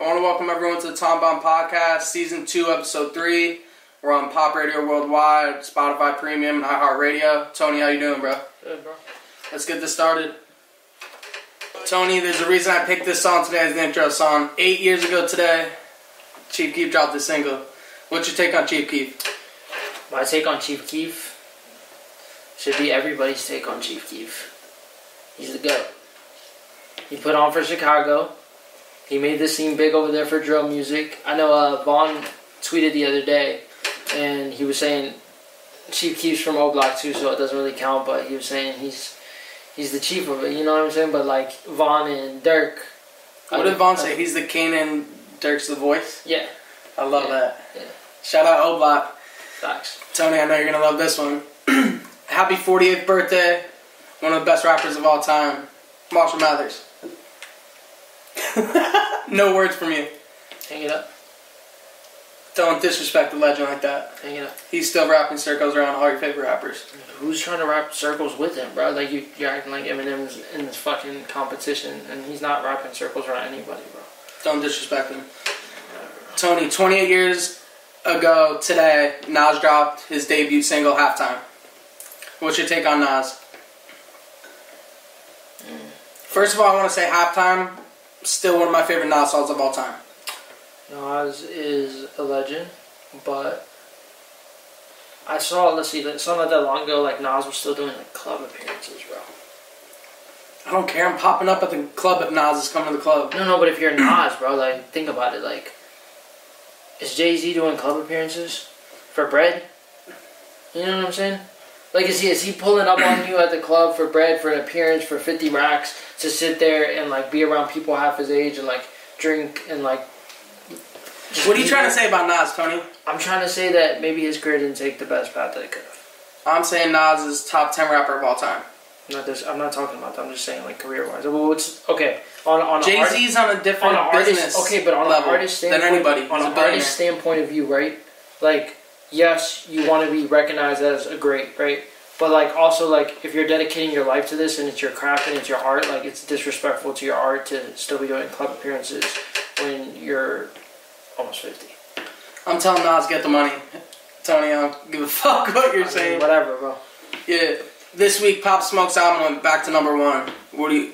I want to welcome everyone to the Tom Bomb Podcast, Season 2, Episode 3. We're on Pop Radio Worldwide, Spotify Premium, and iHeartRadio. Tony, how you doing, bro? Good, bro. Let's get this started. Tony, there's a reason I picked this song today as an intro song. Eight years ago today, Chief Keef dropped this single. What's your take on Chief Keef? My take on Chief Keef should be everybody's take on Chief Keef. He's the GOAT. He put on for Chicago. He made this scene big over there for drill music. I know uh, Von tweeted the other day, and he was saying Chief Keef's from O Block too, so it doesn't really count. But he was saying he's he's the chief of it. You know what I'm saying? But like Von and Durk. What did Von say? He's the king and Durk's the voice? Yeah, I love Yeah. that. yeah, Shout out O Block. facts. Tony, I know you're gonna love this one. Happy 48th birthday, one of the best rappers of all time, Marshall Mathers. no words from you. Hang it up. Don't disrespect the legend like that. Hang it up. He's still rapping circles around all your favorite rappers. Who's trying to rap circles with him, bro? Like you, you're acting like Eminem's in this fucking competition, and he's not rapping circles around anybody, bro. Don't disrespect him. Tony, 28 years ago today, Nas dropped his debut single, Halftime. What's your take on Nas? Mm. First of all, I want to say Halftime, still one of my favorite Nas songs of all time. Nas is a legend, but I saw. Let's see, something like that long ago. Like Nas was still doing like club appearances, bro. I don't care, I'm popping up at the club if Nas is coming to the club. No, no, but if you're Nas, bro, like think about it. Like, is Jay Z doing club appearances for bread? You know what I'm saying? Like, is he is he pulling up on you at the club for bread for an appearance for fifty racks to sit there and like be around people half his age and like drink and like? What are you trying to say about Nas, Tony? I'm trying to say that maybe his career didn't take the best path that it could have. I'm saying Nas is top 10 rapper of all time. Not this. I'm not talking about that. I'm just saying like career wise. Well, what's okay on on Jay Z's on a on different business artist, okay, but on level an artist than standpoint, anybody. on a an artist standpoint of view, right? Like, yes, you want to be recognized as a great, right? But like, also like, if you're dedicating your life to this and it's your craft and it's your art, like, it's disrespectful to your art to still be doing club appearances when you're almost fifty. I'm telling Nas, get the money. Tony, I don't give a fuck what you're I mean, saying. whatever, bro. Yeah, this week Pop Smoke's album went back to number one. What do you?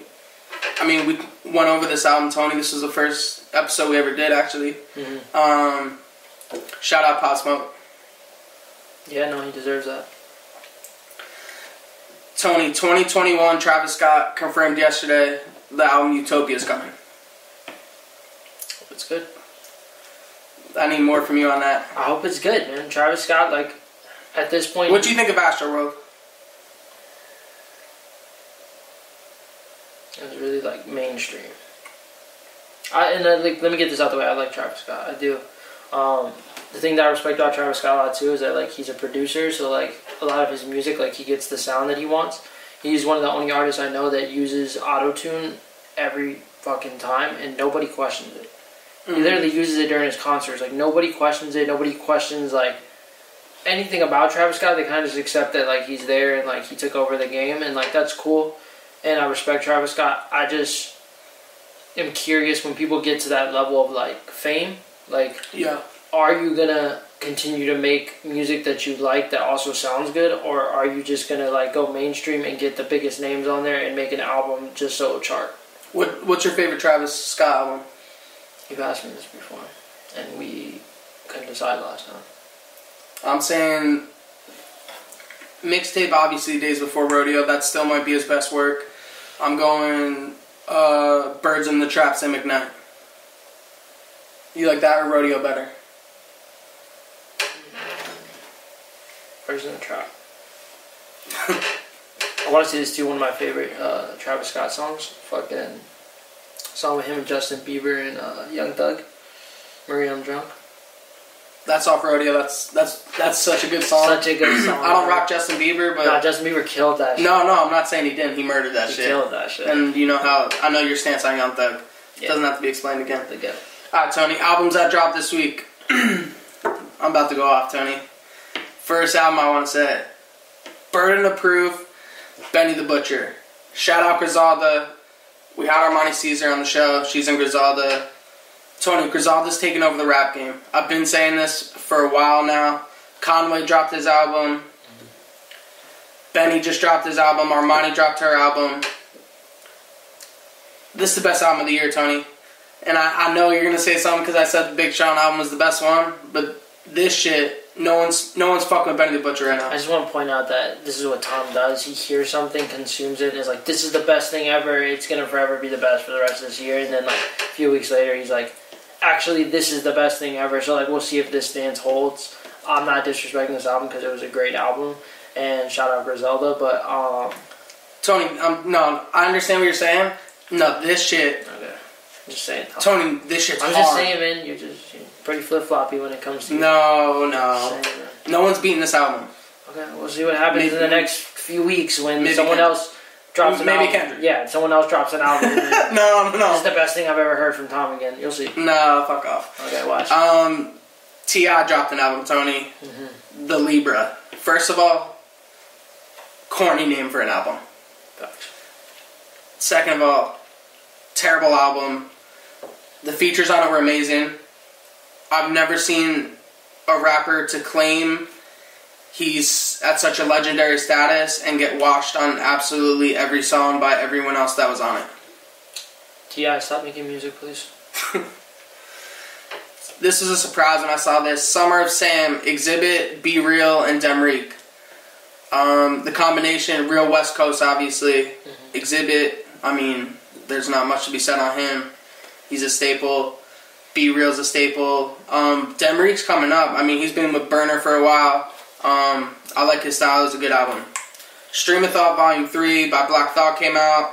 I mean, we went over this album, Tony. This was the first episode we ever did, actually. Mm-hmm. Um, shout out Pop Smoke, Yeah, no, he deserves that. Tony. 2021, Travis Scott confirmed yesterday the album Utopia is coming. Hope it's good. I need more from you on that. I hope it's good, man. Travis Scott, like, at this point, What do you think of Astro World? It was really like mainstream. I and I, like let me get this out the way. I like Travis Scott. I do. Um, the thing that I respect about Travis Scott a lot too is that like he's a producer, so like a lot of his music, like he gets the sound that he wants. He's one of the only artists I know that uses auto tune every fucking time, and nobody questions it. He mm-hmm. literally uses it during his concerts. Like nobody questions it. Nobody questions like anything about Travis Scott. They kind of just accept that like he's there and like he took over the game, and like that's cool. And I respect Travis Scott. I just am curious when people get to that level of like fame. Like, Yeah. Are you gonna continue to make music that you like that also sounds good, or are you just gonna like go mainstream and get the biggest names on there and make an album just so it'll chart? What What's your favorite Travis Scott album? You've asked me this before, and we couldn't decide last time. I'm saying mixtape. Obviously, Days Before Rodeo. That still might be his best work. I'm going uh, Birds in the Trap Sing McKnight. You like that or Rodeo better? In the Trap. I want to say this too. One of my favorite uh, Travis Scott songs. Fucking Song with him and Justin Bieber and uh, Young Thug. Maria, I'm drunk. That's off rodeo. That's that's that's such a good song. Such a good song. I don't rock Justin Bieber, but Nah, Justin Bieber killed that. shit. no, no, I'm not saying he didn't. He murdered that he shit. killed that shit. And you know how I know your stance on Young Thug. Yeah. Doesn't have to be explained again. Again. Alright, Tony. Albums that dropped this week. I'm about to go off, Tony. First album I want to say, Burden of Proof, Benny the Butcher. Shout out Griselda. We had Armani Caesar on the show. She's in Griselda. Tony, Griselda's taking over the rap game. I've been saying this for a while now. Conway dropped his album. Benny just dropped his album. Armani dropped her album. This is the best album of the year, Tony. And I, I know you're gonna say something because I said the Big Sean album was the best one, but this shit, no one's no one's fucking with Benny the Butcher right now. I just want to point out that this is what Tom does. He hears something, consumes it, and is like, "This is the best thing ever. It's gonna forever be the best for the rest of this year." And then like a few weeks later, he's like, "Actually, this is the best thing ever." So like, we'll see if this stance holds. I'm not disrespecting this album because it was a great album, and shout out Griselda. But um, Tony, um, no, I understand what you're saying. No, this shit, okay, I'm just saying. Tony, this shit's I'm hard. just saying, man. You're just pretty flip floppy when it comes to No, no, no one's beating this album. Okay, we'll see what happens Maybe- in the next few weeks when Maybe someone Kendrick. else drops an Maybe album. Kendrick. Yeah, someone else drops an album. no, No, it's the best thing I've ever heard from Tom again. You'll see. no, fuck off. Okay, watch. Um, T.I. dropped an album, Tony. Mm-hmm. The Libra. First of all, corny name for an album. Second of all, terrible album. The features on it were amazing. I've never seen a rapper to claim he's at such a legendary status and get washed on absolutely every song by everyone else that was on it. T.I., stop making music, please. This was a surprise when I saw this. Summer of Sam, Xzibit, Be Real, and Demrick. Um, the combination, real West Coast, obviously. Xzibit, I mean, there's not much to be said on him. He's a staple. B-Real's a staple. Um, coming up. I mean, he's been with Burner for a while. Um, I like his style. It's a good album. Stream of Thought Volume 3 by Black Thought came out.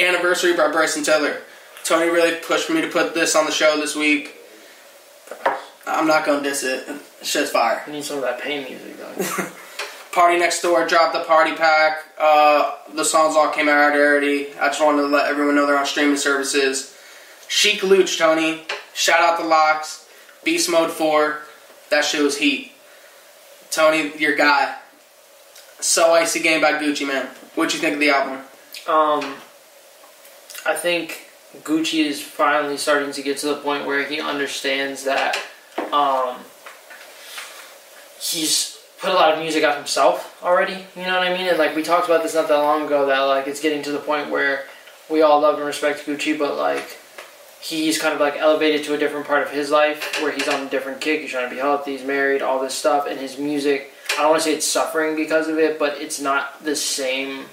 Anniversary by Bryson Tiller. Tony really pushed me to put this on the show this week. I'm not gonna diss it. Shit's fire. I need some of that pain music, dog. Party Next Door dropped the party pack. Uh, the songs all came out already. I just wanted to let everyone know they're on streaming services. Sheek Louch, Tony. Shout out the LOX. Beast Mode 4. That shit was heat. Tony, your guy. So Icy Gang by Gucci Mane. What'd you think of the album? um, I think Gucci is finally starting to get to the point where he understands that um, he's put a lot of music out himself already. You know what I mean? And like we talked about this not that long ago, that like it's getting to the point where we all love and respect Gucci, but like he's kind of like elevated to a different part of his life where he's on a different kick. He's trying to be healthy. He's married. All this stuff, and his music. I don't want to say it's suffering because of it, but it's not the same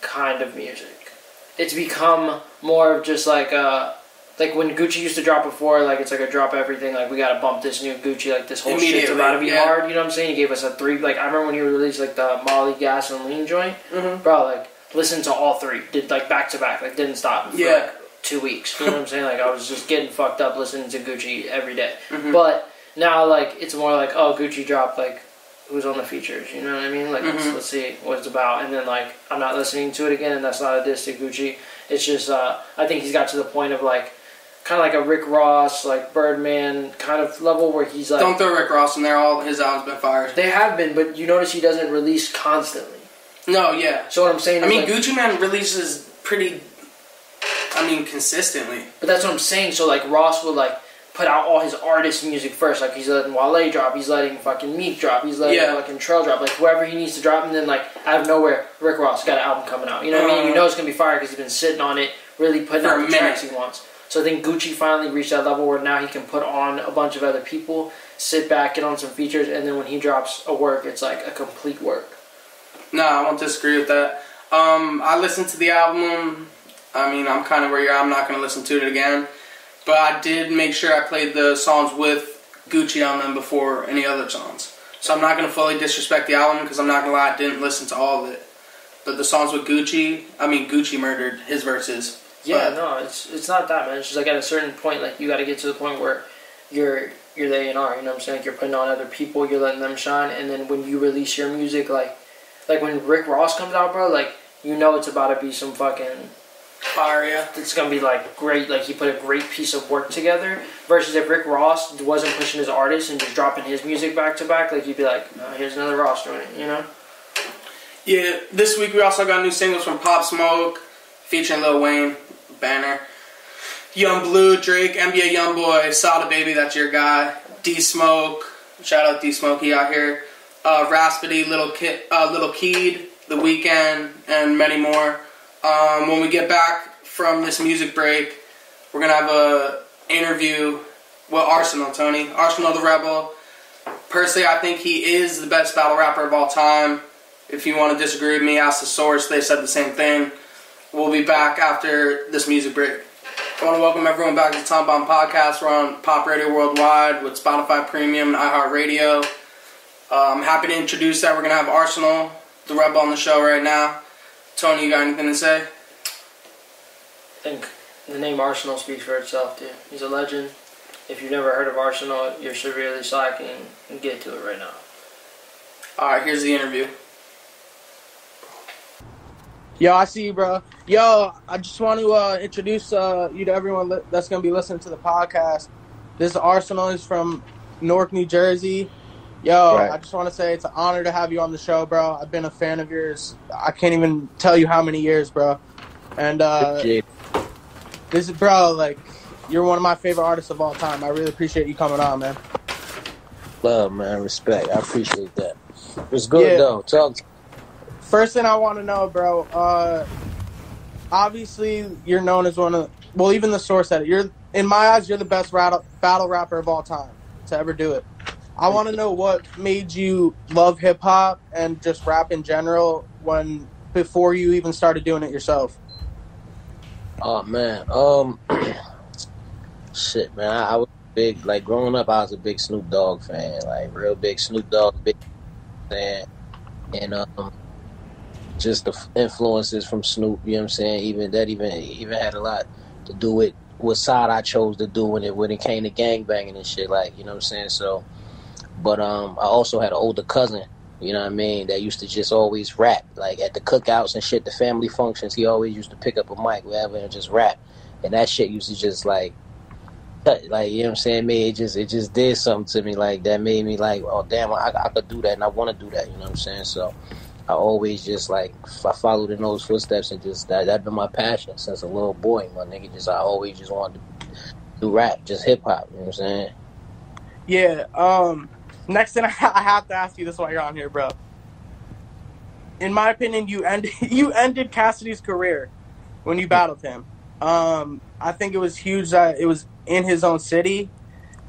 kind of music. It's become more of just like uh like when Gucci used to drop before, like it's like a drop everything, like we gotta bump this new Gucci, like this whole shit's about to be yeah. hard, you know what I'm saying? He gave us a three like I remember when he released like the Molly Gas and Lean joint. Mhm. Bro, like listen to all three. Did like back to back, like didn't stop Yeah. like two weeks. You know what I'm saying? Like I was just getting fucked up listening to Gucci every day. Mm-hmm. But now like it's more like, oh Gucci dropped like who's on the features, you know what I mean? Like let's, Mhm. let's see what it's about and then like I'm not listening to it again and that's not a diss to Gucci. It's just uh, I think he's got to the point of like kind of like a Rick Ross, like Birdman kind of level where he's like Don't throw Rick Ross in there. All his albums been fired. they have been, but you notice he doesn't release constantly. No, yeah. So what I'm saying I mean, like, Gucci Mane releases pretty. I mean, consistently. But that's what I'm saying. So like Ross would like put out all his artist music first. Like he's letting Wale drop, he's letting fucking Meek drop, he's letting Yeah. fucking Trail drop, like whoever he needs to drop, and then like out of nowhere, Rick Ross got an album coming out. You know what I mean? You know it's gonna be fire because he's been sitting on it, really putting out the tracks he wants. So I think Gucci finally reached that level where now he can put on a bunch of other people, sit back, get on some features, and then when he drops a work, it's like a complete work. No, I won't disagree with that. Um, I listened to the album. I mean, I'm kind of where you're. at. I'm not going to listen to it again, but I did make sure I played the songs with Gucci on them before any other songs. So I'm not going to fully disrespect the album because I'm not going to lie, I didn't listen to all of it. But the songs with Gucci, I mean, Gucci murdered his verses. Yeah, But- no, it's it's not that man. It's just like at a certain point, like you got to get to the point where you're you're the A and R. You know what I'm saying? Like you're putting on other people, you're letting them shine, and then when you release your music, like like when Rick Ross comes out, bro, like you know it's about to be some fucking. Yeah. It's gonna be like great. Like he put a great piece of work together. Versus if Rick Ross wasn't pushing his artists and just dropping his music back to back, like you'd be like, oh, here's another Ross joint. You know? Yeah, this week we also got new singles from Pop Smoke, featuring Lil Wayne, Banner, Yung Bleu, Drake, NBA Youngboy, Sada Baby, that's your guy, D Smoke, shout out D Smoke, he out here, uh, Raspity, Little Kid, uh, Little Keed, The Weeknd, and many more. Um, when we get back from this music break, we're gonna have a interview with Arsonal, Tony, Arsonal the Rebel. Personally, I think he is the best battle rapper of all time. If you want to disagree with me, ask the source. They said the same thing. We'll be back after this music break. I want to welcome everyone back to the Tom Bomb Podcast. We're on Pop Radio Worldwide with Spotify Premium and iHeartRadio. Uh, I'm happy to introduce that. We're going to have Arsonal, the Rebel, on the show right now. Tony, you got anything to say? I think the name Arsonal speaks for itself, dude. He's a legend. If you've never heard of Arsonal, you're severely slacking. And get to it right now. All right, here's the interview. Yo, I see you, bro. Yo, I just want to uh, introduce uh, you to everyone that's going to be listening to the podcast. This Arsonal is from Newark, New Jersey. Yo, Right. I just want to say it's an honor to have you on the show, bro. I've been a fan of yours. I can't even tell you how many years, bro. And uh, this is, bro, like, you're one of my favorite artists of all time. I really appreciate you coming on, man. Love, man. Respect. I appreciate that. It's good, Yeah. though. Talk. First thing I want to know, bro. Uh, obviously, you're known as one of well, even the source said it. You're in my eyes, you're the best rattle, battle rapper of all time to ever do it. I want to know what made you love hip hop and just rap in general when before you even started doing it yourself. Oh, man. Um, shit, man. I, I was big, like, growing up, I was a big Snoop Dogg fan. Like, real big Snoop Dogg, big fan. And, um, just the influences from Snoop, you know what I'm saying? Even that even even had a lot to do with what side I chose to do when it when it came to gangbanging and shit, like, you know what I'm saying? So but um I also had an older cousin, you know what I mean, that used to just always rap. Like at the cookouts and shit, the family functions, he always used to pick up a mic, whatever, and just rap. And that shit used to just like like you know what I'm saying, made it just it just did something to me like that made me like, oh damn, I, I could do that and I want to do that, you know what I'm saying? So I always just like I followed in those footsteps and just that that been my passion since a little boy, my nigga. Just I always just wanted to do rap, just hip hop. You know what I'm saying? Yeah. Um. Next thing I have to ask you this while you're on here, bro. In my opinion, you ended you ended Cassidy's career when you battled him. Um. I think it was huge that it was in his own city,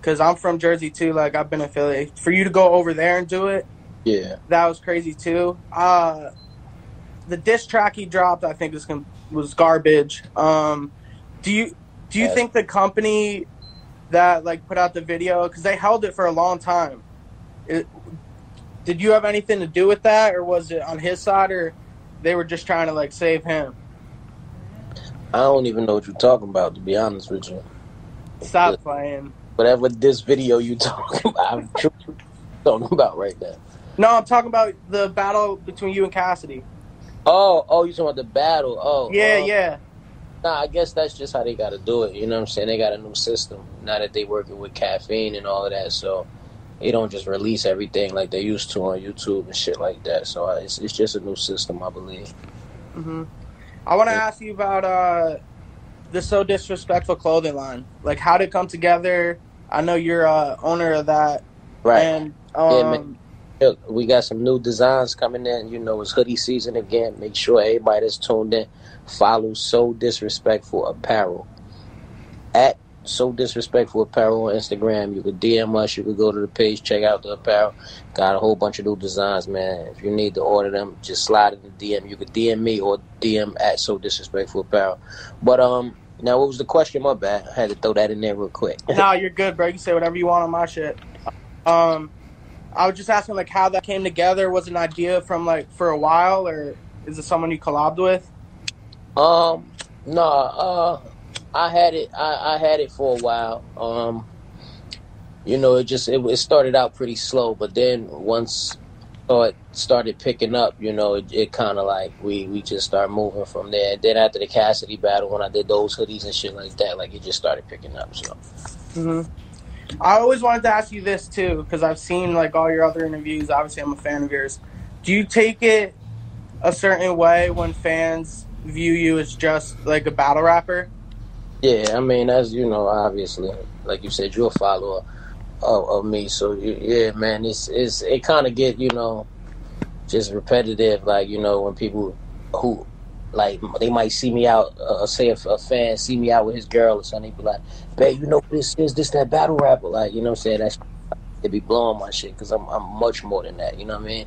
because I'm from Jersey too. Like I've been affiliated. For you to go over there and do it, Yeah. that was crazy too. Uh, the diss track he dropped, I think, was was garbage. Um, do you do you Yeah. think the company that like put out the video because they held it for a long time? It, did you have anything to do with that, or was it on his side, or they were just trying to like save him? I don't even know what you're talking about, to be honest with you. Stop playing. Whatever this video you talking about, I'm talking about right now. No, I'm talking about the battle between you and Cassidy. Oh, oh, you talking about the battle? Oh, Yeah, uh, yeah. Nah, I guess that's just how they got to do it. You know what I'm saying? They got a new system now that they working with caffeine and all of that. So they don't just release everything like they used to on YouTube and shit like that. So uh, it's it's just a new system, I believe. hmm I want to ask you about uh, the So Disrespectful clothing line. Like, how did it come together? I know you're uh, owner of that. Right. And Yeah, um, man. We got some new designs coming in. You know, it's hoodie season again. Make sure everybody that's tuned in follow So Disrespectful Apparel at So Disrespectful Apparel on Instagram. You could DM us. You could go to the page, check out the apparel. Got a whole bunch of new designs, man. If you need to order them, just slide in the DM. You could DM me or DM at So Disrespectful Apparel. But um, now what was the question? My bad. I had to throw that in there real quick. no, you're good, bro. You can say whatever you want on my shit. Um, I was just asking like how that came together. Was an idea from like for a while, or is it someone you collabed with? Um, No, uh, I had it. I, I had it for a while. Um, you know, it just it, it started out pretty slow, but then once it started picking up, you know, it, it kind of like we we just start moving from there. And then after the Cassidy battle, when I did those hoodies and shit like that, like it just started picking up. So hmm I always wanted to ask you this too, because I've seen like all your other interviews. Obviously, I'm a fan of yours. Do you take it a certain way when fans view you as just like a battle rapper? Yeah, I mean, as you know, obviously, like you said, you're a follower of, of me. So yeah, man, it's it's it kind of get you know just repetitive. Like you know when people who like they might see me out, uh, say if a fan see me out with his girl or something, be like, "Babe, you know this is? This that battle rapper?" Like you know, what I'm saying that's they be blowing my shit because I'm I'm much more than that. You know what I mean?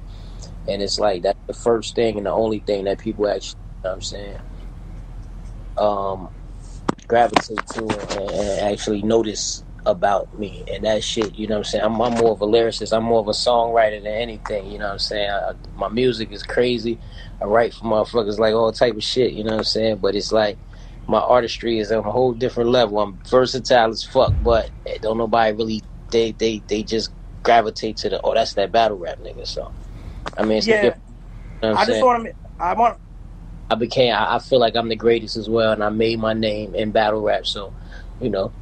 And it's like that's the first thing and the only thing that people actually, you know what I'm saying, um, gravitate to and, and actually notice about me and that shit. You know what I'm saying? I'm, I'm more of a lyricist. I'm more of a songwriter than anything. You know what I'm saying? I, my music is crazy. I write for motherfuckers like all type of shit. You know what I'm saying? But it's like my artistry is on a whole different level. I'm versatile as fuck, but don't nobody really they they they just gravitate to the oh that's that battle rap nigga. So I mean, it's Yeah. You know I I'm just want to. I want. I became. I, I feel like I'm the greatest as well, and I made my name in battle rap. So, you know,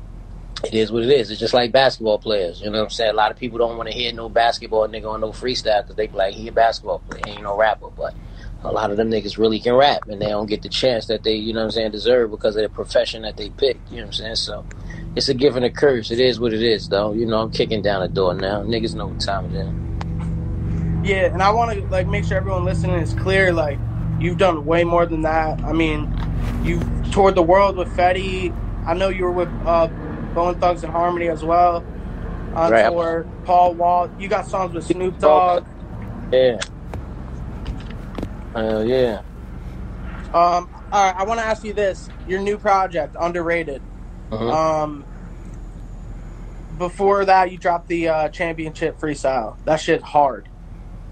it is what it is. It's just like basketball players. You know what I'm saying? A lot of people don't want to hear no basketball nigga on no freestyle because they be like, he a basketball player, he ain't no rapper. But a lot of them niggas really can rap, and they don't get the chance that they, you know what I'm saying, deserve because of the profession that they picked. You know what I'm saying? So. It's a and a curse. It is what it is, though. You know, I'm kicking down the door now. Niggas know what time it is. Yeah, and I want to like make sure everyone listening is clear. Like, you've done way more than that. I mean, you've toured the world with Fetty. I know you were with uh, Bone Thugs and Harmony as well on Right. tour. Paul Wall. You got songs with Snoop Dogg. Yeah. Hell yeah. Um, all right, I want to ask you this: your new project, underrated. Mhm. Um, before that, you dropped the uh, championship freestyle. That shit hard.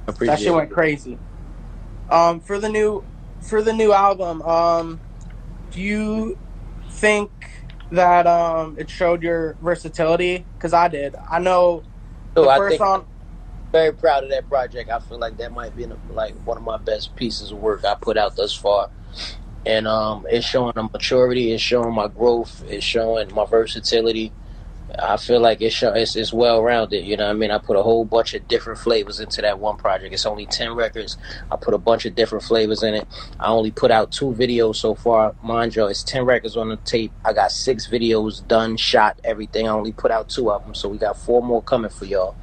Appreciate That shit went crazy. Um, for the new, for the new album, um, do you think that um it showed your versatility? Because I did. I know So the I first think song. very proud of that project. I feel like that might be like one of my best pieces of work I put out thus far. And um, it's showing a maturity. It's showing my growth. It's showing my versatility. I feel like it's it's, it's well rounded. You know I mean? I put a whole bunch of different flavors into that one project. It's only ten records. I put a bunch of different flavors in it. I only put out two videos so far. Mind you, it's ten records on the tape. I got six videos done, shot, everything. I only put out two of them, so we got four more coming for y'all.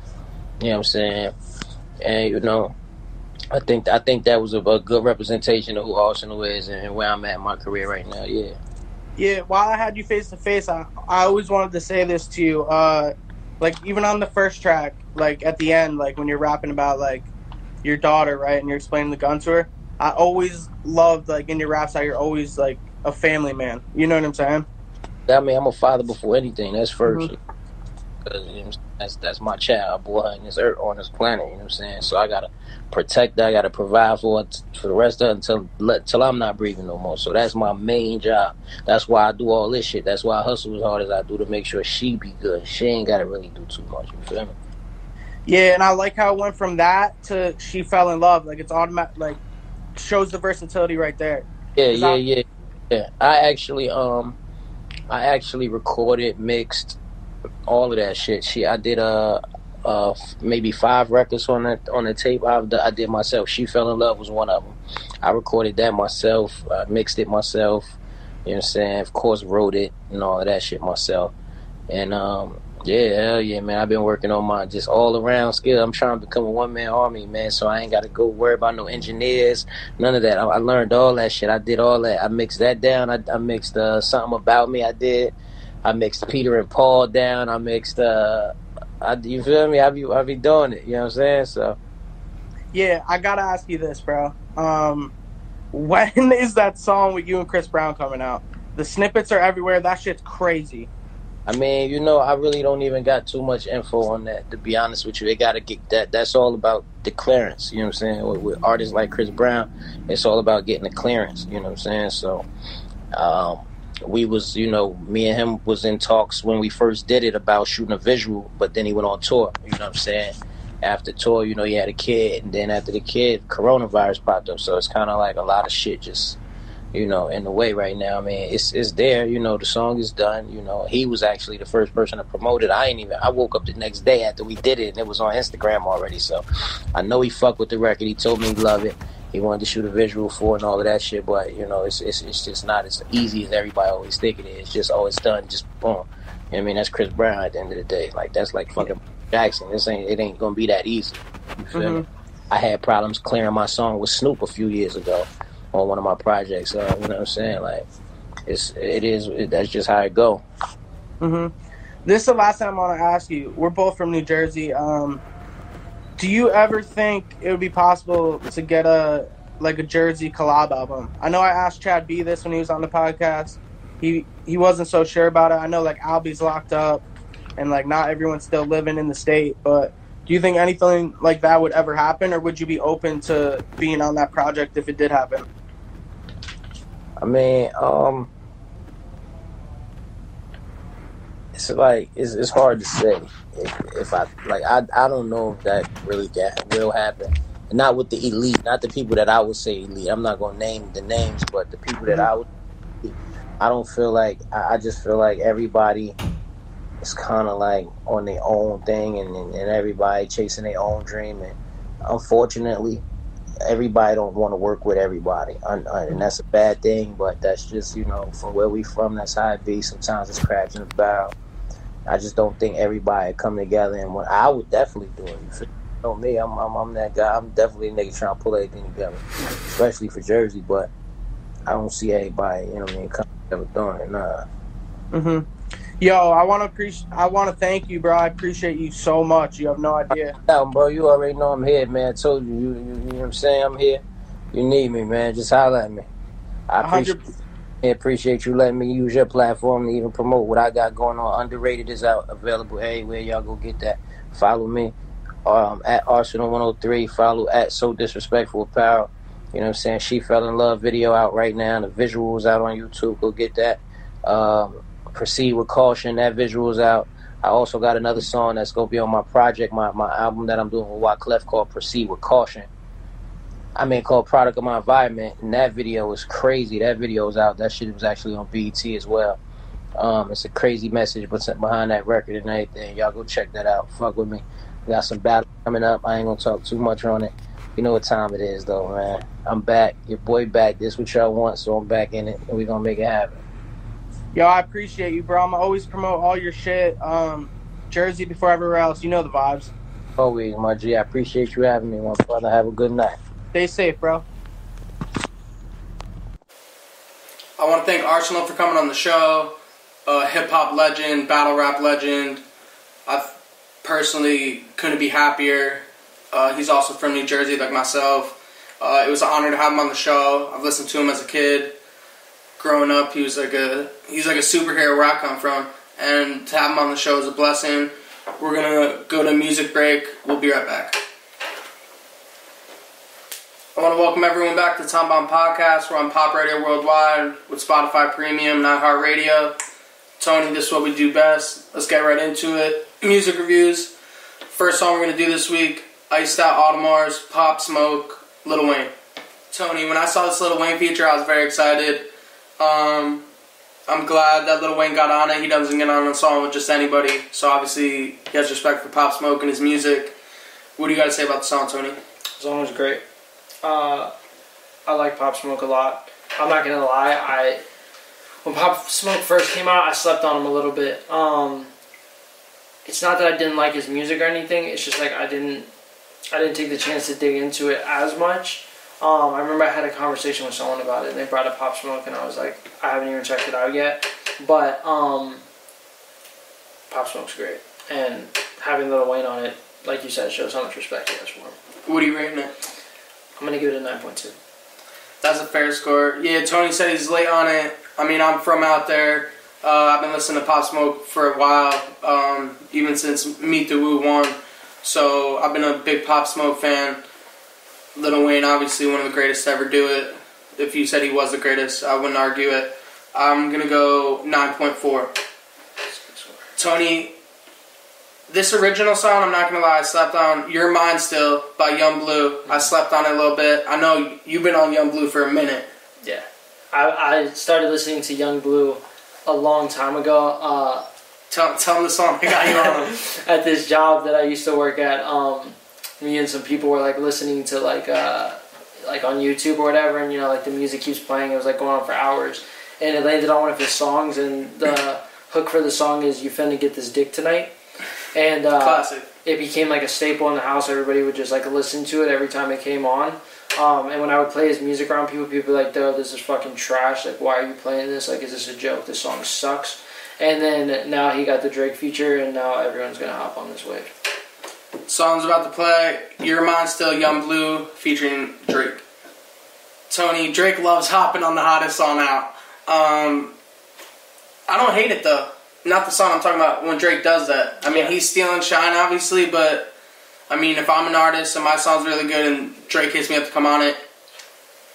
You know what I'm saying? And you know, I think I think that was a, a good representation of who Arsonal is and where I'm at in my career right now. Yeah. Yeah, while I had you face to face, I I always wanted to say this to you. Uh, like even on the first track, like at the end, like when you're rapping about like your daughter, right, and you're explaining the gun to her. I always loved like in your raps how you're always like a family man. You know what I'm saying? I mean, I'm a father before anything. That's 1st Mhm. Because you know, that's that's my child, boy, on this earth, on this planet. You know what I'm saying? So I gotta protect that. I gotta provide for it for the rest of it until until I'm not breathing no more. So that's my main job. That's why I do all this shit. That's why I hustle as hard as I do to make sure she be good. She ain't gotta really do too much. You feel me? Yeah, and I like how it went from that to she fell in love. Like it's automatic. Like shows the versatility right there. Yeah, yeah, that- yeah, yeah. I actually, um, I actually recorded, mixed, all of that shit. She, I did uh, uh, maybe five records on that on the tape. I, I did myself. She fell in love was one of them. I recorded that myself. I mixed it myself. You know what I'm saying? Of course, wrote it and all of that shit myself. And um, yeah, hell yeah, man. I've been working on my just all around skill. I'm trying to become a one man army, man. So I ain't got to go worry about no engineers, none of that. I, I learned all that shit. I did all that. I mixed that down. I, I mixed uh, something about me. I did. I mixed Peter and Paul down. I mixed. Uh, I, you feel me? I be I be doing it. You know what I'm saying? So Yeah, I gotta ask you this, bro. Um, when is that song with you and Chris Brown coming out? The snippets are everywhere. That shit's crazy. I mean, you know, I really don't even got too much info on that. To be honest with you, they gotta get that. That's all about the clearance. You know what I'm saying? With, with artists like Chris Brown, it's all about getting the clearance. You know what I'm saying? So, Um, we was, you know, me and him was in talks when we first did it about shooting a visual, but then he went on tour. You know what I'm saying? After tour, you know, he had a kid, and then after the kid, coronavirus popped up. So it's kind of like a lot of shit just, you know, in the way right now. I mean, it's it's there. You know, the song is done. You know, he was actually the first person to promote it. I ain't even. I woke up the next day after we did it, and it was on Instagram already. So I know he fucked with the record. He told me he loved it he wanted to shoot a visual for and all of that shit. But you know, it's it's, it's just not as easy as everybody always think it is. It's just always done, just boom. You know I mean, that's Chris Brown at the end of the day. Like that's like fucking Jackson. This ain't it ain't gonna be that easy. You feel mm-hmm. me? I had problems clearing my song with Snoop a few years ago on one of my projects. Uh, you know what I'm saying? Like it's it is it, that's just how it go. Mhm. This is the last time I want to ask you. We're both from New Jersey. Um, do you ever think it would be possible to get a like a Jersey collab album? I know I asked Chad B this when he was on the podcast. He he wasn't so sure about it. I know like Albie's locked up and like not everyone's still living in the state, but do you think anything like that would ever happen or would you be open to being on that project if it did happen? I mean, um it's like it's, it's hard to say if, if I like I I don't know if that really that will happen. Not with the elite, not the people that I would say elite. I'm not gonna name the names, but the people that mm-hmm. I would. I don't feel like I, I just feel like everybody is kind of like on their own thing, and, and, and everybody chasing their own dream. And unfortunately, everybody don't want to work with everybody, and, and that's a bad thing. But that's just you know from where we from. That's how it be. Sometimes it's crabs in the barrel. I just don't think everybody come together and when I would definitely do it. You know me, I'm, I'm, I'm that guy. I'm definitely a nigga trying to pull everything together, especially for Jersey. But I don't see anybody, you know what I mean, come together doing it. Nah. Mhm. Yo, I want to appreciate. I want to thank you, bro. I appreciate you so much. You have no idea. Yeah, bro. You already know I'm here, man. I told you, you, you, you know what I'm saying. I'm here. You need me, man. Just holler at me. I appreciate. 100- appreciate you letting me use your platform to even promote what I got going on. Underrated is out available everywhere. Y'all go get that. Follow me um, at Arsonal 103. Follow at So Disrespectful Apparel. You know what I'm saying? She fell in love video out right now. The visuals out on YouTube. Go get that. Um, proceed with caution. That visuals out. I also got another song that's gonna be on my project, my, my album that I'm doing with Wyclef called Proceed with Caution. I mean, called Product of My Environment, and that video was crazy. That video was out. That shit was actually on BET as well. Um, it's a crazy message but behind that record and everything. Y'all go check that out. Fuck with me. We got some battle coming up. I ain't gonna talk too much on it. You know what time it is, though, man. I'm back. Your boy back. This what y'all want, so I'm back in it, and we gonna make it happen. Yo, I appreciate you, bro. I'm always promote all your shit. Um, Jersey before everywhere else. You know the vibes. Always, my G. I appreciate you having me, my brother. Have a good night. Stay safe, bro. I want to thank Arsonal for coming on the show. Uh, Hip hop legend, battle rap legend. I personally couldn't be happier. Uh, he's also from New Jersey, like myself. Uh, it was an honor to have him on the show. I've listened to him as a kid. Growing up, he was like a he's like a superhero where I come from, and to have him on the show is a blessing. We're gonna go to music break. We'll be right back. I want to welcome everyone back to the Tom Bomb Podcast. We're on Pop Radio Worldwide with Spotify Premium, iHeartRadio. Tony, this is what we do best. Let's get right into it. Music reviews. First song we're going to do this week Iced Out Audemars, Pop Smoke, Lil Wayne. Tony, when I saw this Lil Wayne feature, I was very excited. Um, I'm glad that Lil Wayne got on it. He doesn't get on a song with just anybody, so obviously he has respect for Pop Smoke and his music. What do you got to say about the song, Tony? The song was great. Uh, I like Pop Smoke a lot. I'm not gonna lie. I when Pop Smoke first came out, I slept on him a little bit. Um, it's not that I didn't like his music or anything. It's just like I didn't I didn't take the chance to dig into it as much. Um, I remember I had a conversation with someone about it, and they brought up Pop Smoke, and I was like, I haven't even checked it out yet. But um, Pop Smoke's great, and having Lil Wayne on it, like you said, shows how much respect he has for him. What are you rating it? I'm gonna give it a 9.2. That's a fair score. Yeah, Tony said he's late on it. I mean, I'm from out there. Uh, I've been listening to Pop Smoke for a while, um, even since Meet the Woo won. So I've been a big Pop Smoke fan. Lil Wayne, obviously one of the greatest to ever do it. If you said he was the greatest, I wouldn't argue it. I'm gonna go 9.4. Tony, this original song, I'm not gonna lie, I slept on Your Mind Still by Yung Bleu. I slept on it a little bit. I know you've been on Yung Bleu for a minute. Yeah, I, I started listening to Yung Bleu a long time ago. Uh, Tell, tell them the song I got you on. at this job that I used to work at, um, me and some people were like listening to like uh, like on YouTube or whatever, and you know like the music keeps playing. It was like going on for hours, and it landed on one of his songs, and the hook for the song is "You finna get this dick tonight," and uh, Classic. it became like a staple in the house. Everybody would just like listen to it every time it came on. Um, and when I would play his music around people, people would be like, "Dude, this is fucking trash. Like, why are you playing this? Like, is this a joke? This song sucks." And then now he got the Drake feature, and now everyone's gonna hop on this wave. Song's about to play. Your Mind Still, Yung Bleu, featuring Drake. Tony, Drake loves hopping on the hottest song out. Um, I don't hate it though. Not the song I'm talking about when Drake does that. I mean, Yeah. he's stealing shine, obviously, but I mean, if I'm an artist and my song's really good and Drake hits me up to come on it,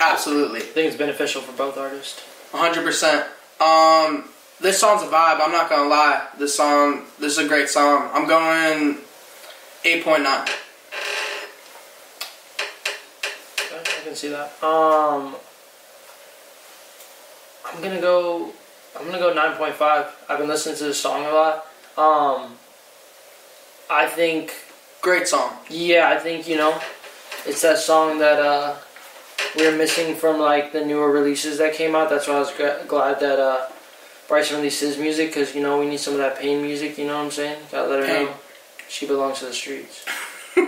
absolutely. I think it's beneficial for both artists. 100%. Um, this song's a vibe. I'm not gonna lie. This song, this is a great song. I'm going 8.9. Okay, I can see that. Um, I'm gonna go. I'm gonna go nine point five. I've been listening to this song a lot. Um, I think, Great song. yeah, I think you know, it's that song that uh, we're missing from like the newer releases that came out. That's why I was gra- glad that uh, Bryson released his music because you know we need some of that pain music. You know what I'm saying? Gotta let her Pain. know she belongs to the streets.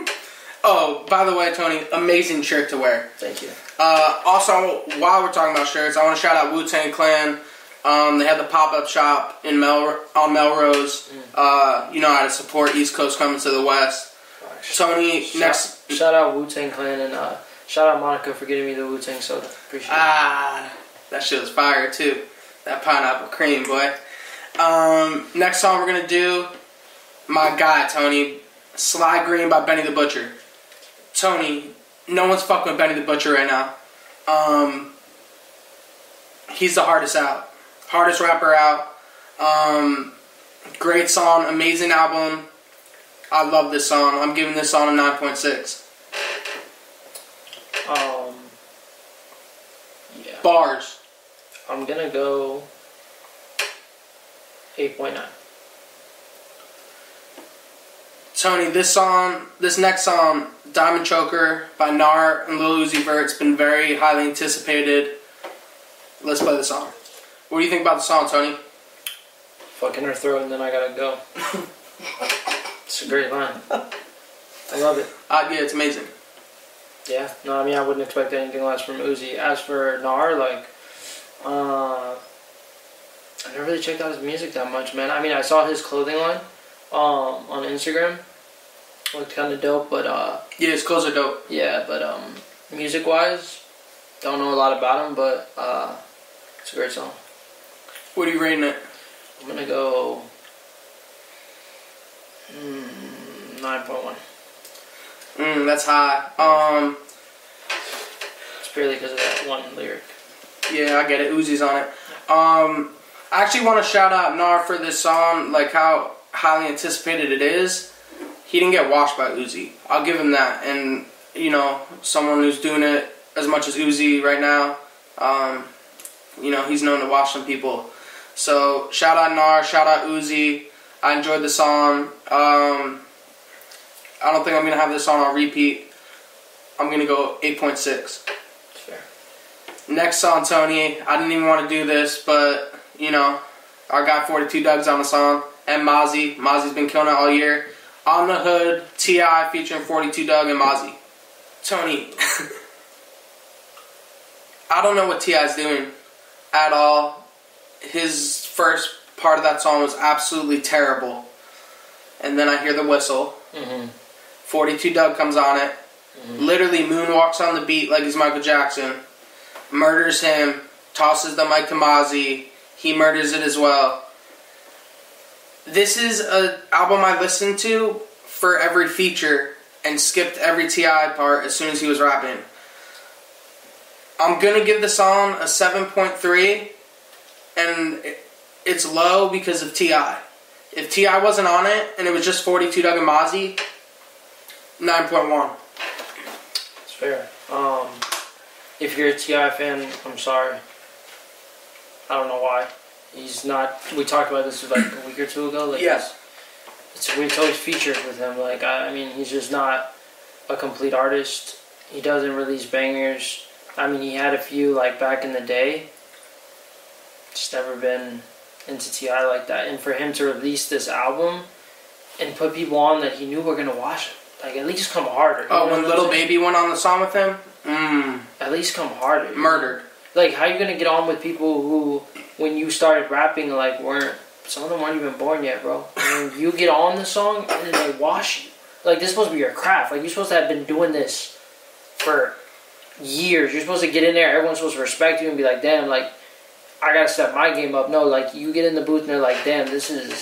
Oh, by the way, Tony, amazing shirt to wear. Thank you. Uh, also, while we're talking about shirts, I want to shout out Wu Tang Clan. Um, they had the pop up shop in Mel on Melrose. Uh, you know how to support East Coast coming to the West. Tony, next. Shout, shout out Wu Tang Clan and uh, shout out Monica for getting me the Wu Tang soda. Appreciate it. Ah, that shit was fire too. That pineapple cream, boy. Um, next song we're gonna do, my guy Tony, Sly Green by Benny the Butcher. Tony, no one's fucking with Benny the Butcher right now. Um, he's the hardest out, hardest rapper out. Um, great song, amazing album. I love this song. I'm giving this song a 9.6. Um, yeah, Bars. I'm gonna go eight point nine. Tony, this song, this next song, Diamond Choker by Nar and Lil Uzi Vert's been very highly anticipated. Let's play the song. What do you think about the song, Tony? Fucking her throat and then I gotta go. it's a great line. I love it. Uh, yeah, it's amazing. Yeah, no, I mean I wouldn't expect anything less from Uzi. As for Nar, like, uh, I never really checked out his music that much, man. I mean, I saw his clothing line, um, on Instagram. Looked kind of dope, but uh, Yeah, his clothes are dope. yeah, but um, music wise, don't know a lot about him, but uh, it's a great song. What are you rating it? I'm gonna go mm, nine point one. Mm, that's high. Um, It's purely because of that one lyric. yeah, I get it. Uzi's on it. Um, I actually want to shout out Nar for this song, like how highly anticipated it is. He didn't get washed by Uzi. I'll give him that. And you know, someone who's doing it as much as Uzi right now, um, you know, he's known to wash some people. So shout out Nar, shout out Uzi. I enjoyed the song. Um, I don't think I'm gonna have this song on repeat. I'm gonna go 8.6. It's fair. Next song, Tony. I didn't even want to do this, but you know, our guy 42 Dugg's on the song, and Mozzy. Mozzy's been killing it all year. On the Hood, T.I. featuring 42 Dugg and Mozzy. Tony, I don't know what T.I.'s doing at all. His first part of that song was absolutely terrible, and then I hear the whistle. Mm-hmm. 42 Dugg comes on it. Literally moonwalks on the beat like he's Michael Jackson. Murders him. Tosses the mic to Mozzy. He murders it as well. This is an album I listened to for every feature and skipped every T.I. part as soon as he was rapping. I'm gonna give the song a 7.3. and it, it's low because of Ti. If T.I. wasn't on it and it was just 42 Dugg and Mozzy, 9.1. It's fair. Um, if you're a T.I. fan, I'm sorry. I don't know why. He's not. We talked about this like a week or two ago. Like Yeah. It's, it's we always features with him. Like I, I mean, he's just not a complete artist. He doesn't release bangers. I mean, he had a few like back in the day. Just never been into T.I like that. And for him to release this album and put people on that he knew were gonna watch it, like at least come harder. Oh, when Little saying? Baby went on the song with him, mmm, at least come harder. you know? murdered. Like, how you gonna get on with people who, when you started rapping, like weren't some of them weren't even born yet, bro. And you get on the song and then they wash you. Like this is supposed to be your craft. Like you're supposed to have been doing this for years. You're supposed to get in there. Everyone's supposed to respect you and be like, damn, like I gotta step my game up. No, like you get in the booth and they're like, damn, this is.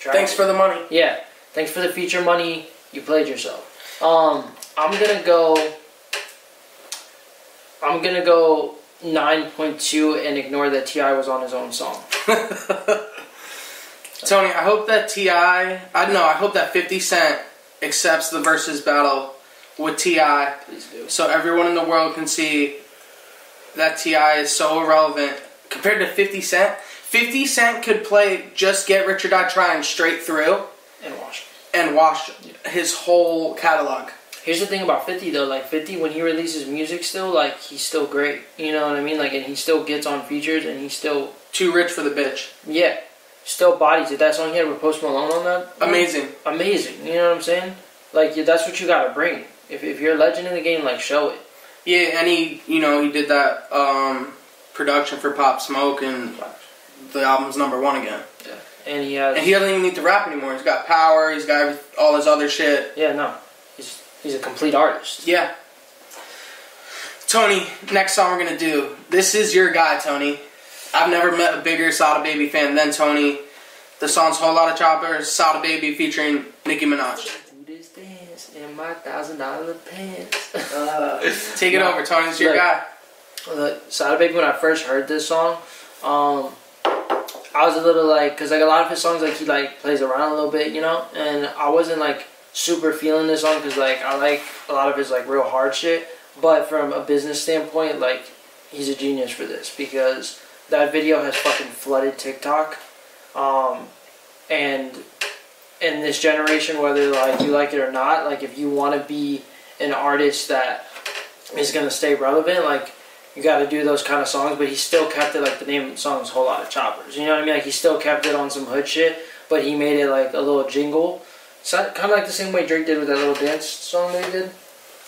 Thanks for the money. Yeah. Thanks for the feature money. You played yourself. Um, I'm gonna go. I'm gonna go 9.2 and ignore that T.I was on his own song. Tony, I hope that T.I, I don't know, I hope that 50 Cent accepts the versus battle with T.I, Please do. so everyone in the world can see that T.I is so irrelevant compared to 50 Cent. 50 Cent could play "Just Get Rich or Die Trying" straight through And wash. and wash his whole catalog. Here's the thing about 50 though, like 50 when he releases music still, like he's still great. You know what I mean? Like and he still gets on features and he's still Too rich for the bitch. yeah, still bodies it. That song he had with Post Malone on that. Amazing. Amazing. You know what I'm saying? Like yeah, that's what you gotta bring. If, if you're a legend in the game, like show it. Yeah, and he, you know, he did that um, production for Pop Smoke, and the album's number one again. Yeah. And he has And he doesn't even need to rap anymore. He's got power. He's got all his other shit. Yeah, no. He's he's a complete artist. Yeah. Tony, next song we're gonna do. This is your guy, Tony. I've never met a bigger Sada Baby fan than Tony. The song's Whole Lot of Choppers, Sada Baby featuring Nicki Minaj. Do this dance in my thousand dollar pants. Take it No. over, Tony. It's your Look. guy. Sada Baby, when I first heard this song, um, I was a little like, cause like a lot of his songs, like he like plays around a little bit, you know, and I wasn't like super feeling this song, cause like I like a lot of his like real hard shit, but from a business standpoint, like he's a genius for this because that video has fucking flooded TikTok, um, and in this generation, whether like you like it or not, like if you want to be an artist that is gonna stay relevant, like you got to do those kind of songs. But he still kept it like the name of the song is "Whole Lot of Choppers." You know what I mean? Like he still kept it on some hood shit, but he made it like a little jingle. So kind of like the same way Drake did with that little dance song that he did.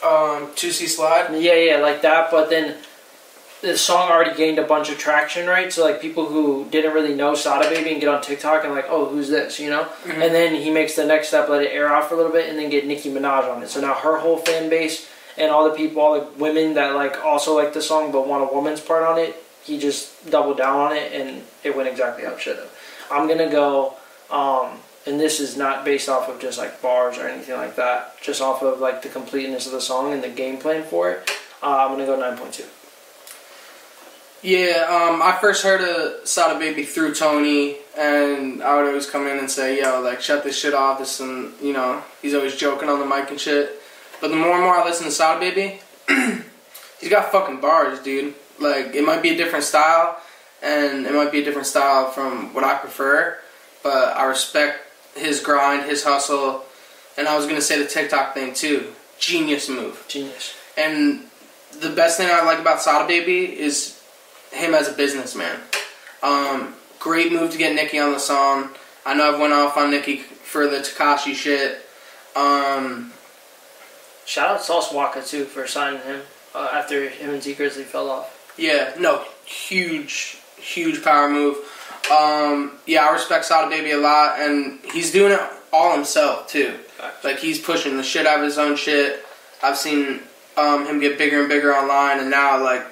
Um, Toosie Slide. Yeah, yeah, like that. But then the song already gained a bunch of traction, right? So like people who didn't really know Sada Baby and get on TikTok and like, oh, who's this? You know? And then he makes the next step, let it air off for a little bit, and then get Nicki Minaj on it. So now her whole fan base and all the people, all the women that like also like the song but want a woman's part on it, he just doubled down on it, and it went exactly how it should have. I'm gonna go. Um, and this is not based off of just like bars or anything like that. Just off of like the completeness of the song and the game plan for it. Uh, I'm gonna go 9.2. Yeah, um, I first heard of Sada Baby through Tony, and I would always come in and say, "Yo, like, shut this shit off." This and you know, he's always joking on the mic and shit. But the more and more I listen to Sada Baby, he's got fucking bars, dude. Like, it might be a different style, and it might be a different style from what I prefer, but I respect his grind, his hustle, and I was gonna say the TikTok thing too. Genius move. Genius. And the best thing I like about Sada Baby is him as a businessman. Um, great move to get Nicki on the song. I know I've went off on Nicki for the Tekashi shit. Um, Shout out Sauce Walka too for signing him uh, after him and Tee Grizzley fell off. yeah, no, huge, huge power move. Um, yeah, I respect Sada Baby a lot, and he's doing it all himself too. Like he's pushing the shit out of his own shit. I've seen um, him get bigger and bigger online, and now like,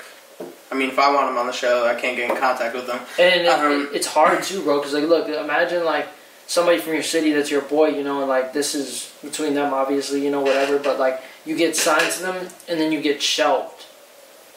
I mean, if I want him on the show, I can't get in contact with him. And Um, it's hard too, bro. Because like, look, imagine like somebody from your city that's your boy, you know, and like this is between them, obviously, you know, whatever. But like, you get signed to them, and then you get shelved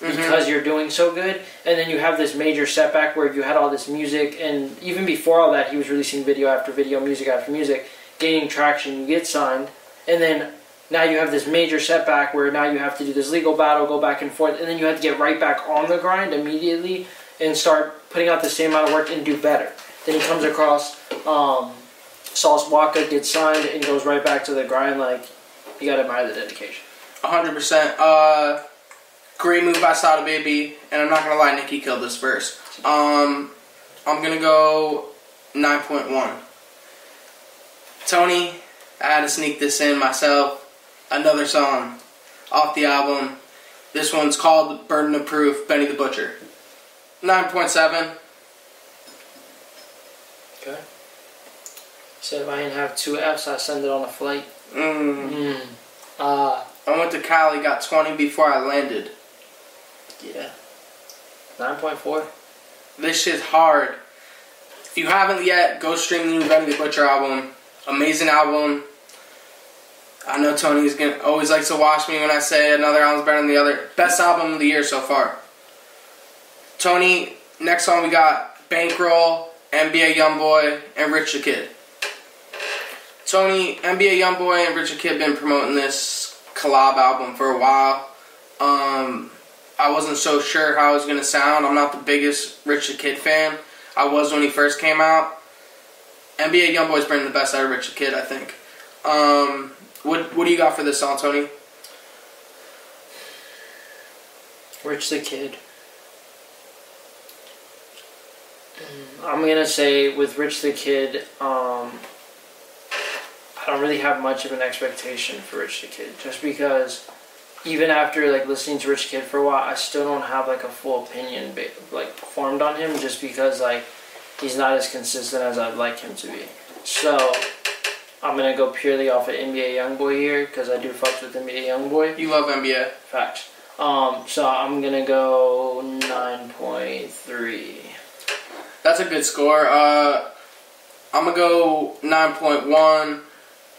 because you're doing so good, and then you have this major setback where you had all this music, and even before all that, he was releasing video after video, music after music, gaining traction. You get signed, and then now you have this major setback where now you have to do this legal battle, go back and forth, and then you have to get right back on the grind immediately and start putting out the same amount of work and do better. Then he comes across um, Sauce Walka, gets signed, and goes right back to the grind. Like you gotta admire the dedication. 100%. Uh, great move by Sada Baby, and I'm not gonna lie, Nicki killed this verse. Um, I'm gonna go 9.1. Tony, I had to sneak this in myself. Another song off the album. This one's called Burden of Proof, Benny the Butcher. 9.7. Okay. Said if I didn't have two F's, I'd send it on a flight. Mm. Mm. Uh, I went to Cali, got 20 before I landed. yeah. 9.4. This shit's hard. If you haven't yet, go stream the new Benny the Butcher album. Amazing album. I know Tony's gonna always likes to watch me when I say another album's better than the other. Best album of the year so far. Tony, next song we got Bankroll, NBA Youngboy, and Rich the Kid. Tony, NBA Youngboy and Richard the Kid been promoting this collab album for a while. Um, I wasn't so sure how it was gonna sound. I'm not the biggest Richard the Kid fan. I was when he first came out. NBA Youngboy's bringing the best out of Richard the Kid, I think. Um, what what do you got for this song, Tony? Rich the Kid. Mm, I'm gonna say with Rich the Kid, um, I don't really have much of an expectation for Rich the Kid, just because even after like listening to Rich Kid for a while, I still don't have like a full opinion ba- like formed on him, just because like he's not as consistent as I'd like him to be. So I'm gonna go purely off of NBA YoungBoy here because I do fuck with NBA YoungBoy. You love NBA. Facts. Um, so I'm gonna go nine point three. That's a good score. Uh, I'm gonna go 9.1.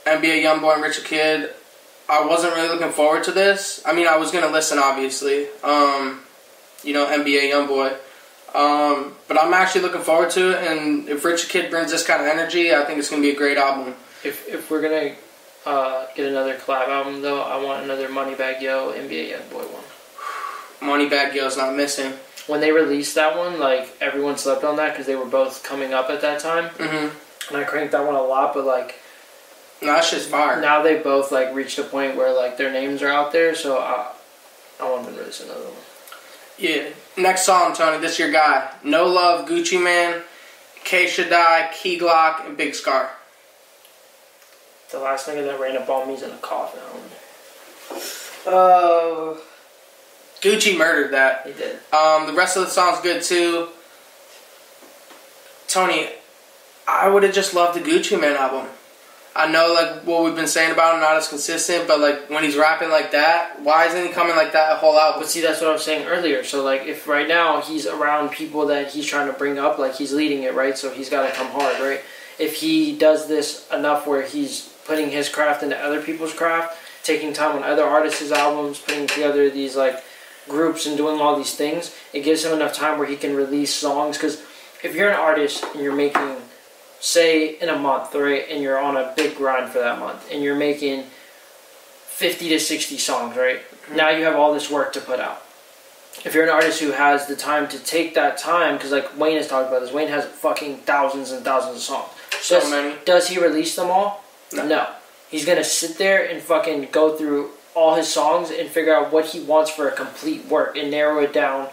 NBA Youngboy and Rich the Kid. I wasn't really looking forward to this. I mean, I was gonna listen, obviously. Um, you know, NBA Youngboy. Um, but I'm actually looking forward to it. And if Rich the Kid brings this kind of energy, I think it's gonna be a great album. If if we're gonna uh, get another collab album though, I want another Moneybag Yo NBA Youngboy one. Moneybag Yo's not missing. When they released that one, like everyone slept on that because they were both coming up at that time, Mm-hmm. and I cranked that one a lot. But like No, that's just fire. now they both like reached a point where like their names are out there, so I I want to release another one. Yeah. Next song, Tony. This your guy. No Love, Gucci Mane, K Shiday, Key Glock, and Big Scarr. The last nigga that ran up on me's in a coffin. Oh. Gucci murdered that. He did. Um, the rest of the song's good too. Tony, I would have just loved the Gucci Mane album. I know like what we've been saying about him, not as consistent, but like when he's rapping like that, why isn't he coming like that whole out? But see, that's what I was saying earlier. So, like, if right now he's around people that he's trying to bring up, like he's leading it, right? So he's got to come hard, right? If he does this enough where he's putting his craft into other people's craft, taking time on other artists' albums, putting together these like groups and doing all these things, it gives him enough time where he can release songs. Because if you're an artist and you're making, say, in a month, right, and you're on a big grind for that month, and you're making 50 to 60 songs, right? Mm-hmm. Now you have all this work to put out. If you're an artist who has the time to take that time, because like Wayne has talked about this, Wayne has fucking thousands and thousands of songs. So does, many. Does he release them all? No. He's gonna sit there and fucking go through all his songs and figure out what he wants for a complete work and narrow it down.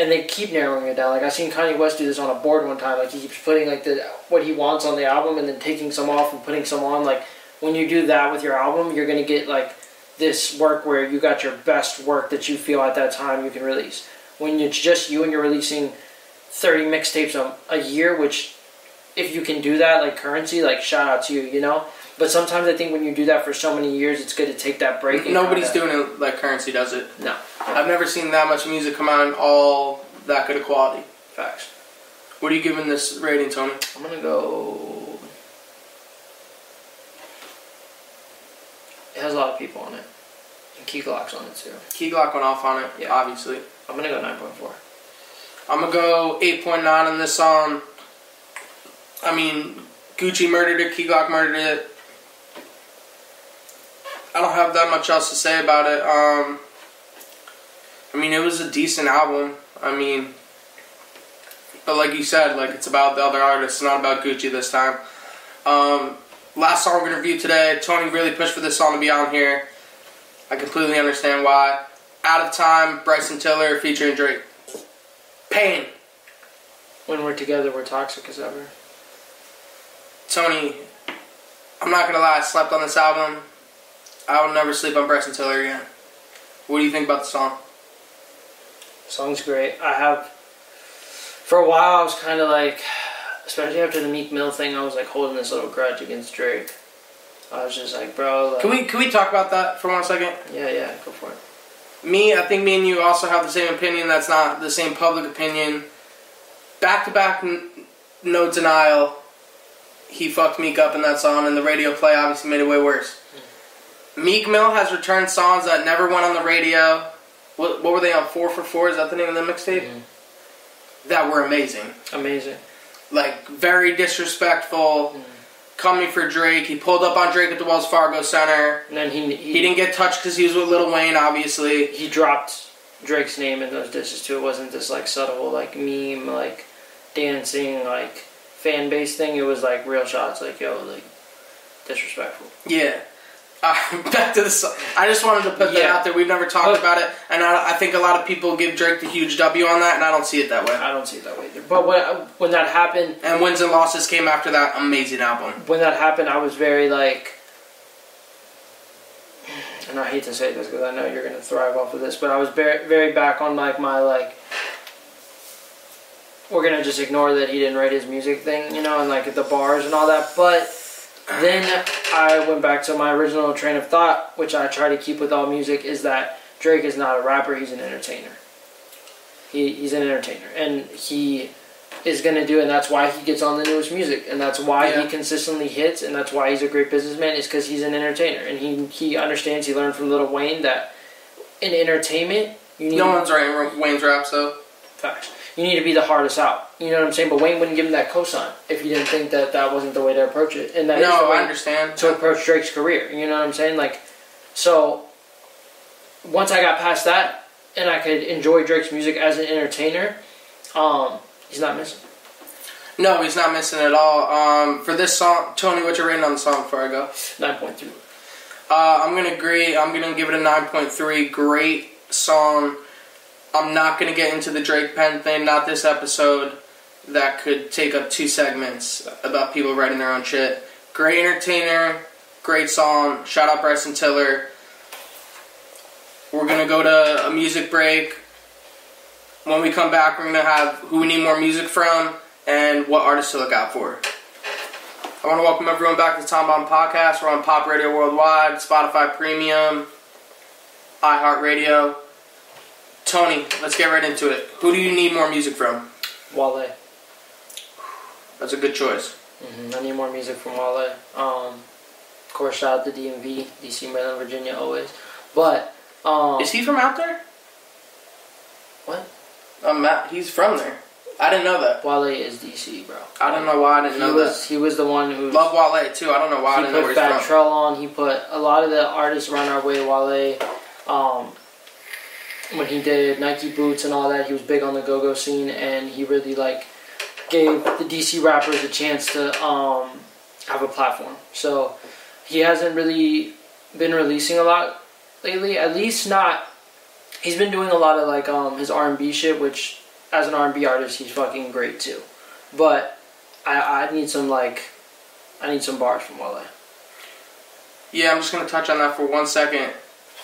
And they keep narrowing it down. Like I've seen Kanye West do this on a board one time. Like he keeps putting like the what he wants on the album and then taking some off and putting some on. Like when you do that with your album, you're gonna get like this work where you got your best work that you feel at that time you can release. When it's just you and you're releasing 30 mixtapes a, a year, which if you can do that, like currency, like shout out to you, you know. But sometimes I think when you do that for so many years, it's good to take that break. Nobody's doing it like Curren$y does it. No. I've never seen that much music come out in all that good of quality. Facts. What are you giving this rating, Tony? I'm gonna go. It has a lot of people on it. And Key Glock's on it too. Key Glock went off on it, Yeah. obviously. I'm gonna go 9.4. I'm gonna go 8.9 on this song. I mean, Gucci murdered it, Key Glock murdered it. I don't have that much else to say about it. Um, I mean, it was a decent album. I mean, but like you said, like it's about the other artists, not about Gucci this time. Um, last song we're gonna review today. Tony really pushed for this song to be on here. I completely understand why. Out of Time, Bryson Tiller featuring Drake. Pain. When we're together, we're toxic as ever. Tony, I'm not gonna lie, I slept on this album. I will never sleep on Bryson Tiller again. What do you think about the song? Song's great. I have. For a while, I was kind of like, especially after the Meek Mill thing, I was like holding this little grudge against Drake. I was just like, bro. Like, Can we can we talk about that for one second? Yeah, yeah, go for it. Me, I think me and you also have the same opinion. That's not the same public opinion. Back to back, no denial. He fucked Meek up in that song, and the radio play obviously made it way worse. Hmm. Meek Mill has returned songs that never went on the radio. What, what were they on? Four for Four? Is that the name of the mixtape? That were amazing. Amazing. Like very disrespectful. Coming for Drake. He pulled up on Drake at the Wells Fargo Center. And then he he, He didn't get touched because he was with Lil Wayne, obviously. he dropped Drake's name in those dishes too. It wasn't this like subtle like meme like dancing like fan base thing. It was like real shots. Like yo, like disrespectful. Yeah. Uh, back to the song. I just wanted to put that Yeah. out there. We've never talked But- about it, and I, I think a lot of people give Drake the huge W on that, and I don't see it that way. I don't see it that way either. But when when that happened, And Wins and Losses came after that amazing album. when that happened, I was very like, and I hate to say this because I know you're gonna thrive off of this, but I was very very back on like my like. We're gonna just ignore that he didn't write his music thing, you know, and like the bars and all that. But then I went back to my original train of thought, which I try to keep with all music, is that Drake is not a rapper; he's an entertainer. He, he's an entertainer, and he is going to do, and that's why he gets on the newest music, and that's why Yeah. he consistently hits, and that's why he's a great businessman. Is because he's an entertainer, and he he understands. He learned from Lil Wayne that in entertainment, you need No one's writing Wayne's raps, though. facts. You need to be the hardest out. You know what I'm saying? But Wayne wouldn't give him that cosign if he didn't think that that wasn't the way to approach it, and that No, I understand. to approach Drake's career. You know what I'm saying? Like, so once I got past that and I could enjoy Drake's music as an entertainer, um, he's not missing. No, he's not missing at all. Um, for this song, Tony, what's your rating on the song before I go? Nine point three. Uh, I'm gonna agree. I'm gonna give it a 9.3. Great song. I'm not gonna get into the Drake pen thing. Not this episode. That could take up two segments about people writing their own shit. Great entertainer. Great song. Shout out Bryson Tiller. We're gonna go to a music break. When we come back, we're gonna have who we need more music from and what artists to look out for. I want to welcome everyone back to the Tom Bomb Podcast. We're on Pop Radio Worldwide, Spotify Premium, iHeartRadio. Tony, let's get right into it. Who do you need more music from? Wale. That's a good choice. hmm I need more music from Wale. Um, of course, shout out to DMV, DC, Maryland, Virginia, always. But um, Is he from out there? what? Um, he's from there. I didn't know that. Wale is DC, bro. I don't know why I didn't He know was he was the one who. Love Wale too. I don't know why I didn't know where he's from. Trell on. He put a lot of the artists around our way. Wale, um, when he did Nike boots and all that, he was big on the go-go scene, and he really like gave the DC rappers a chance to um, have a platform. So he hasn't really been releasing a lot lately. At least not. He's been doing a lot of like um, his R and B shit, which as an R and B artist, he's fucking great too. But I, I need some like I need some bars from Wale. Yeah, I'm just gonna touch on that for one second.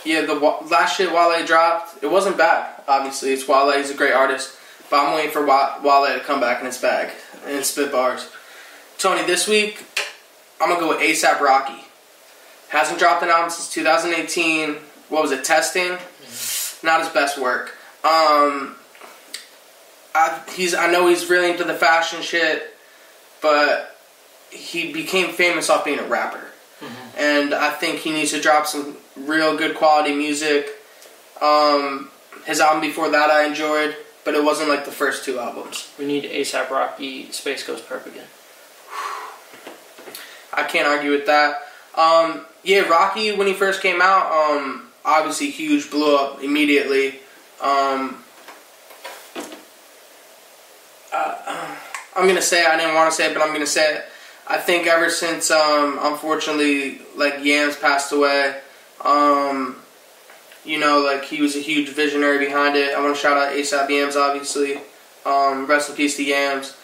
Yeah, the last shit Wale dropped, it wasn't bad. Obviously, it's Wale. He's a great artist, but I'm waiting for Wa- Wale to come back in his bag and spit bars. Tony, this week I'm gonna go with ASAP Rocky. Hasn't dropped an album since 2018. What was it? Testing. Not his best work. Um, I, he's. I know he's really into the fashion shit, but he became famous off being a rapper. And I think he needs to drop some real good quality music. Um, his album before that I enjoyed, but it wasn't like the first two albums. We need ASAP Rocky Space Goes Perp again. I can't argue with that. Um, yeah, Rocky when he first came out, um, obviously huge, blew up immediately. Um, uh, I'm gonna say it, I didn't want to say it, but I'm gonna say it. I think ever since, um, unfortunately, like Yams passed away, um, you know, like he was a huge visionary behind it. I want to shout out ASAP Yams, obviously. Um, rest in peace to Yams.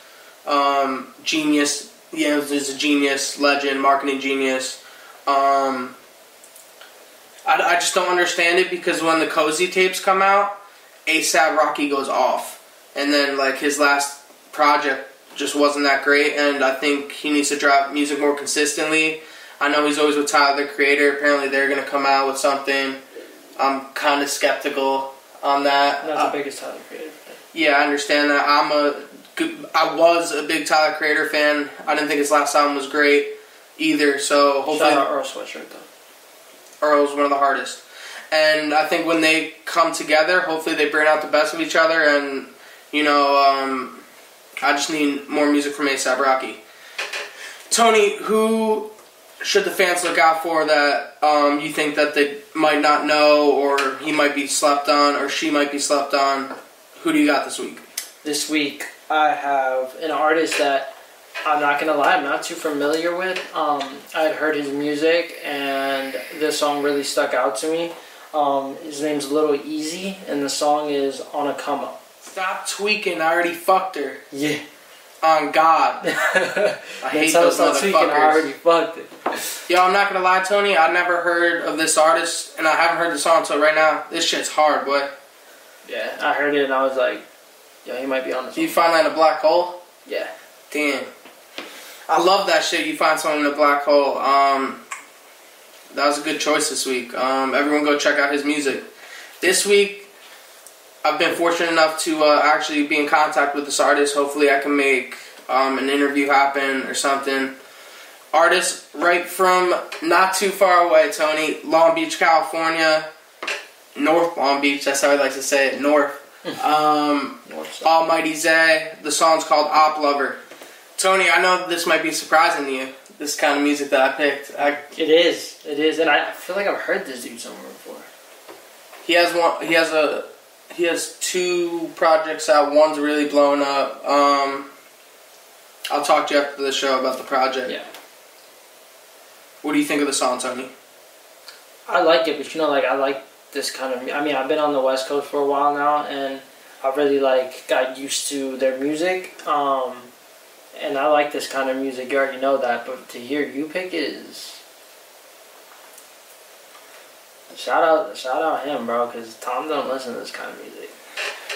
Um, genius. Yams is a genius, legend, marketing genius. Um, I, I just don't understand it because when the Cozy tapes come out, ASAP Rocky goes off. And then, like, his last project just wasn't that great, and I think he needs to drop music more consistently. I know he's always with Tyler, the creator. Apparently, they're going to come out with something. I'm kind of skeptical on that. Not Uh, the biggest Tyler creator. yeah, I understand that. I'm a, I was a big Tyler Creator fan. I didn't think his last album was great either. So hopefully, Shout out Earl Sweatshirt though. Earl was one of the hardest. And I think when they come together, hopefully they bring out the best of each other. And you know, um, I just need more music from ASAP Rocky. Tony, who should the fans look out for that um, you think that they might not know, or he might be slept on, or she might be slept on? Who do you got this week? This week I have an artist that I'm not gonna lie, I'm not too familiar with. Um, I had heard his music and this song really stuck out to me. Um, his name's Little Easy and the song is On a Come Up. Stop tweaking. I already fucked her. Yeah. On God. I hate those tweaking. I already fucked it. Yo, I'm not gonna lie, Tony. I never heard of this artist, and I haven't heard the song until right now. This shit's hard, boy. Yeah, I heard it and I was like, yeah, he might be on this. You find that in a black hole? Yeah. Damn. I love that shit. You find someone in a black hole. Um, that was a good choice this week. Um, everyone go check out his music. This week, I've been fortunate enough to uh, actually be in contact with this artist. Hopefully, I can make um, an interview happen or something. Artist right from not too far away, Tony, Long Beach, California, North Long Beach. That's how I like to say it, North. Um, Almighty Zay. The song's called Op Lover. Tony, I know this might be surprising to you. This kind of music that I picked. I, It is. It is. And I feel like I've heard this dude somewhere before. he has one. He has a. He has two projects out. One's really blown up. Um, I'll talk to you after the show about the project. Yeah. What do you think of the song, Tony? I like it, but you know, like I like this kind of. I mean, I've been on the West Coast for a while now, and I really like got used to their music. Um, and I like this kind of music. You already know that, but to hear you pick it is. Shout out, shout out him, bro, because Tom don't listen to this kind of music.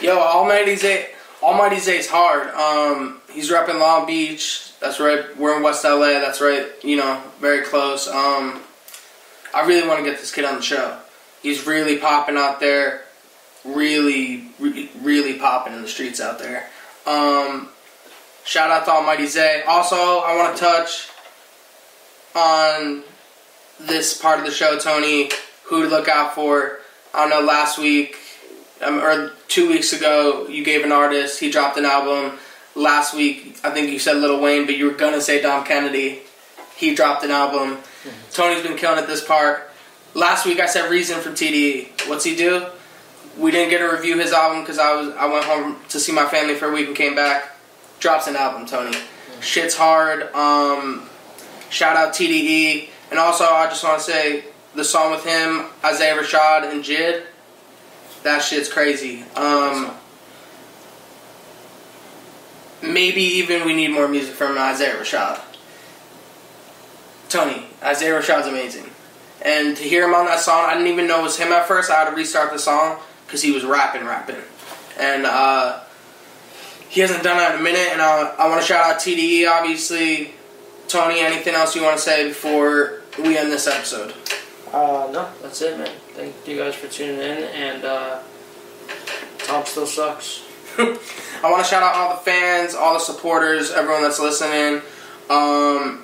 Yo, Almighty Zay. Almighty Zay's hard. Um, he's repping Long Beach. That's right. We're in West LA. That's right. You know, very close. Um, I really want to get this kid on the show. He's really popping out there. Really, re- really popping in the streets out there. Um, shout out to Almighty Zay. Also, I want to touch on this part of the show, Tony. Who to look out for? I don't know. Last week, um, or two weeks ago, you gave an artist. He dropped an album. Last week, I think you said Lil Wayne, but you were gonna say Dom Kennedy. He dropped an album. Tony's been killing it this part. Last week, I said Reason from TDE. What's he do? We didn't get to review his album because I was I went home to see my family for a week and came back. Drops an album, Tony. Shit's hard. Um, shout out TDE, and also I just want to say the song with him, Isaiah Rashad and Jid. That shit's crazy. Um, maybe even we need more music from Isaiah Rashad. Tony, Isaiah Rashad's amazing. And to hear him on that song, I didn't even know it was him at first. I had to restart the song because he was rapping, rapping. And uh, he hasn't done that in a minute. And I, I want to shout out TDE, obviously. Tony, anything else you want to say before we end this episode? Uh, no, that's it, man. Thank you guys for tuning in, and uh, Tom still sucks. I want to shout out all the fans, all the supporters, everyone that's listening. Um,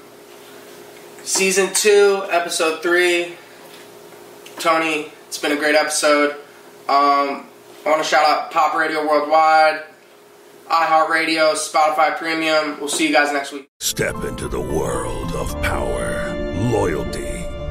Season two, episode three. Tony, it's been a great episode. Um, I want to shout out Pop Radio Worldwide, iHeartRadio, Spotify Premium. We'll see you guys next week. Step into the world of power, loyalty,